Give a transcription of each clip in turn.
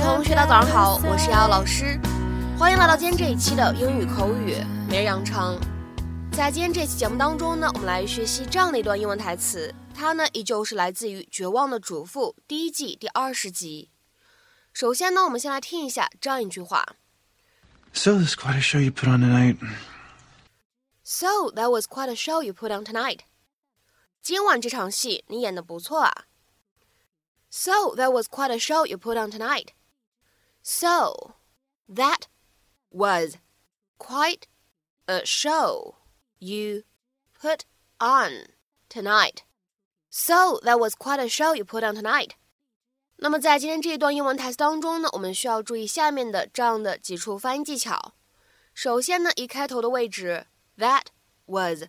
同学，大家早上好，我是瑶瑶老师，欢迎来到今天这一期的英语口语每日养成。在今天这期节目当中呢，我们来学习这样的一段英文台词，它呢依旧是来自于《绝望的主妇》第一季第二十集。首先呢，我们先来听一下这样一句话。So there's quite a show you put on tonight. So that was quite a show you put on tonight. 今晚这场戏你演的不错啊。So that was quite a show you put on tonight. So that was quite a show you put on tonight. So that was quite a show you put on tonight. 那么在今天这一段英文台词当中呢，我们需要注意下面的这样的几处发音技巧。首先呢，一开头的位置 that was。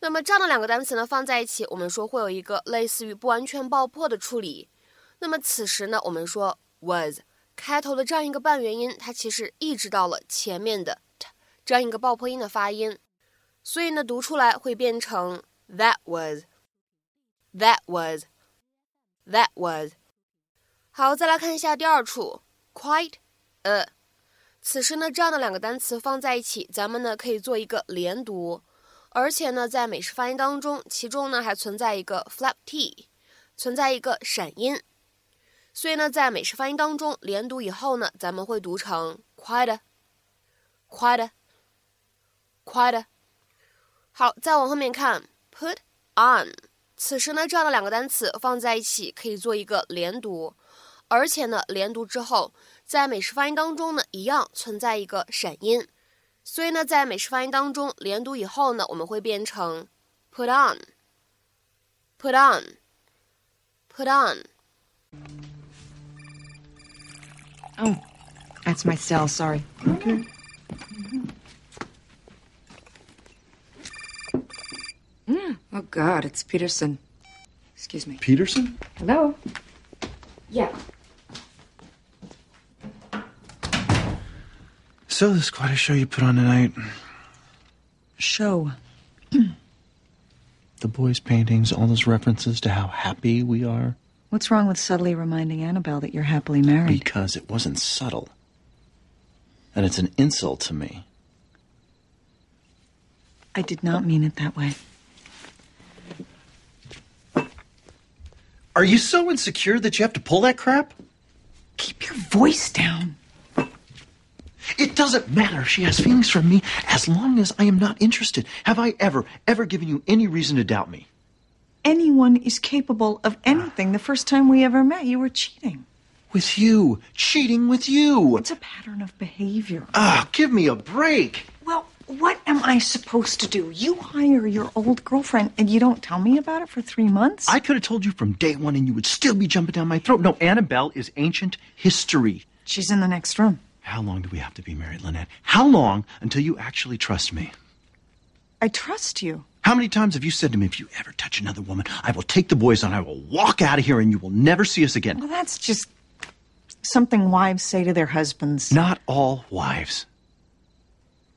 那么这样的两个单词呢放在一起，我们说会有一个类似于不完全爆破的处理。那么此时呢，我们说 was 开头的这样一个半元音，它其实抑制到了前面的 t 这样一个爆破音的发音，所以呢读出来会变成 that was，that was，that was。好，再来看一下第二处 quite a。此时呢，这样的两个单词放在一起，咱们呢可以做一个连读。而且呢，在美式发音当中，其中呢还存在一个 flap t，存在一个闪音，所以呢，在美式发音当中连读以后呢，咱们会读成 quite，quite，quite。好，再往后面看 put on，此时呢，这样的两个单词放在一起可以做一个连读，而且呢，连读之后，在美式发音当中呢，一样存在一个闪音。所以呢，在美式发音当中，连读以后呢，我们会变成 put on，put on，put on。Oh, that's my cell. Sorry. Okay. Mm. Oh God, it's Peterson. Excuse me. Peterson? Hello. Yeah. So there's quite a show you put on tonight. Show. The boys' paintings, all those references to how happy we are. What's wrong with subtly reminding Annabelle that you're happily married? Because it wasn't subtle. And it's an insult to me. I did not mean it that way. Are you so insecure that you have to pull that crap? Keep your voice down. It doesn't matter if she has feelings for me as long as I am not interested. Have I ever, ever given you any reason to doubt me? Anyone is capable of anything. The first time we ever met, you were cheating. With you. Cheating with you. It's a pattern of behavior. Ah, give me a break. Well, what am I supposed to do? You hire your old girlfriend and you don't tell me about it for three months? I could have told you from day one and you would still be jumping down my throat. No, Annabelle is ancient history. She's in the next room. How long do we have to be married, Lynette? How long until you actually trust me? I trust you. How many times have you said to me, if you ever touch another woman, I will take the boys and I will walk out of here and you will never see us again? Well, that's just something wives say to their husbands. Not all wives.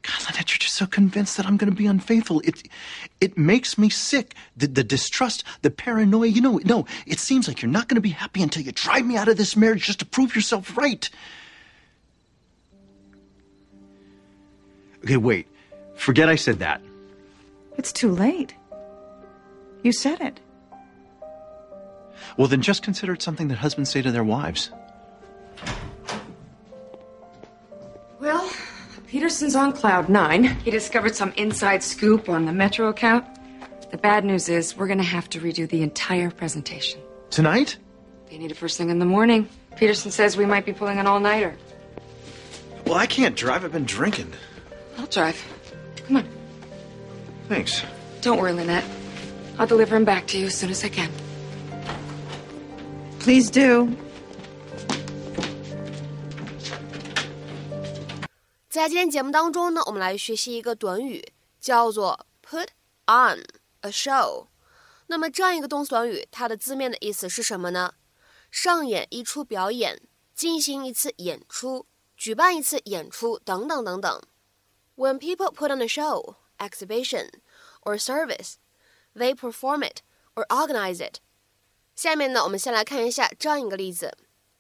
God, Lynette, you're just so convinced that I'm going to be unfaithful. It, it makes me sick. The, the distrust, the paranoia. You know, no, it seems like you're not going to be happy until you drive me out of this marriage just to prove yourself right. Okay, wait. Forget I said that. It's too late. You said it. Well, then just consider it something that husbands say to their wives. Well, Peterson's on cloud nine. He discovered some inside scoop on the Metro account. The bad news is we're going to have to redo the entire presentation. Tonight? They need it first thing in the morning. Peterson says we might be pulling an all-nighter. Well, I can't drive. I've been drinking. I'll drive. Come on. Thanks. Don't worry, Lynette. I'll deliver him back to you as soon as I can. Please do. 在今天节目当中呢，我们来学习一个短语，叫做 put on a show。那么这样一个动词短语，它的字面的意思是什么呢？上演一出表演，进行一次演出，举办一次演出等等等等。When people put on a show, exhibition, or service, they perform it or organize it. 下面呢，我们先来看一下这样一个例子。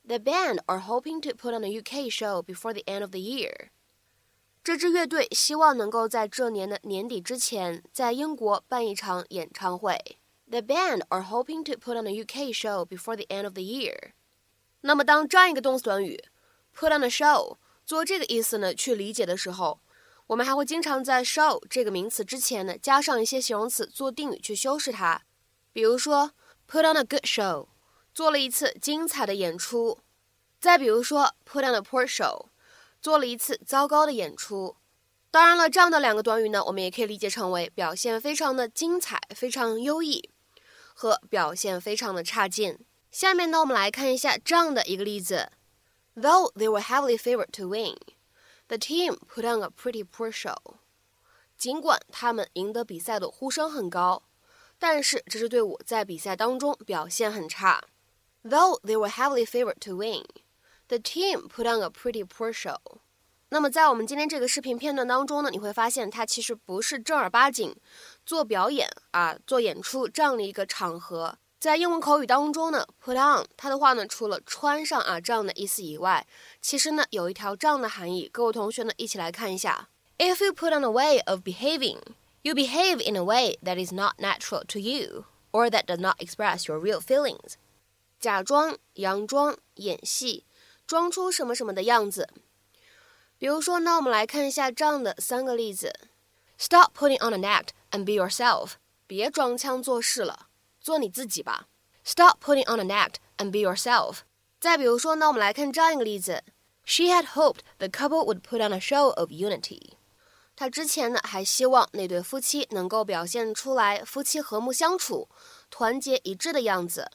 The band are hoping to put on a UK show before the end of the year. 这支乐队希望能够在这年的年底之前，在英国办一场演唱会。The band are hoping to put on a UK show before the end of the year. 那么，当这样一个动词短语 put on a show 做这个意思呢去理解的时候， 我们还会经常在 show 这个名词之前呢加上一些形容词做定语去修饰它。比如说，put on a good show，做了一次精彩的演出。再比如说，put on a poor show。做了一次糟糕的演出。当然了，这样的两个短语呢，我们也可以理解成为表现非常的精彩、非常优异，和表现非常的差劲。下面呢，我们来看一下这样的一个例子：Though they were heavily favored to win, the team put on a pretty poor show。尽管他们赢得比赛的呼声很高，但是这支队伍在比赛当中表现很差。Though they were heavily favored to win。The team put on a pretty poor show。那么在我们今天这个视频片段当中呢，你会发现它其实不是正儿八经做表演啊、做演出这样的一个场合。在英文口语当中呢，put on 它的话呢，除了穿上啊这样的意思以外，其实呢有一条这样的含义。各位同学呢，一起来看一下：If you put on a way of behaving, you behave in a way that is not natural to you, or that does not express your real feelings。假装、佯装、演戏。装出什么什么的样子。比如说呢，我们来看一下这样的三个例子：Stop putting on an act and be yourself。别装腔作势了， 做你自己吧。Stop putting on an act and be yourself。再比如说呢，我们来看这样一个例子：She had hoped the couple would put on a show of unity。她之前呢还希望那对夫妻能够表现出来夫妻和睦相处、团结一致的样子。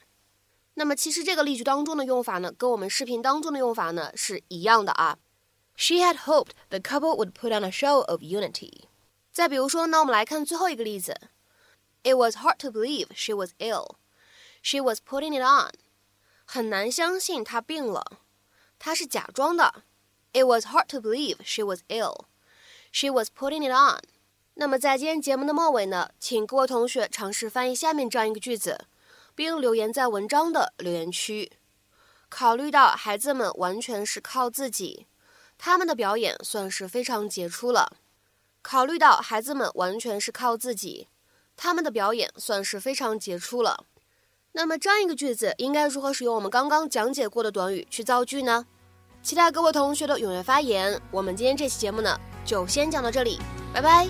那么其实这个例句当中的用法呢，跟我们视频当中的用法呢是一样的啊。She had hoped the couple would put on a show of unity。再比如说呢，我们来看最后一个例子。 It was hard to believe she was ill. She was putting it on。很难相信她病了，她是假装的。It was hard to believe she was ill. She was putting it on。那么在今天节目的末尾呢，请各位同学尝试翻译下面这样一个句子。并留言在文章的留言区。考虑到孩子们完全是靠自己，他们的表演算是非常杰出了。考虑到孩子们完全是靠自己，他们的表演算是非常杰出了。那么这样一个句子应该如何使用我们刚刚讲解过的短语去造句呢？期待各位同学的踊跃发言。我们今天这期节目呢，就先讲到这里，拜拜。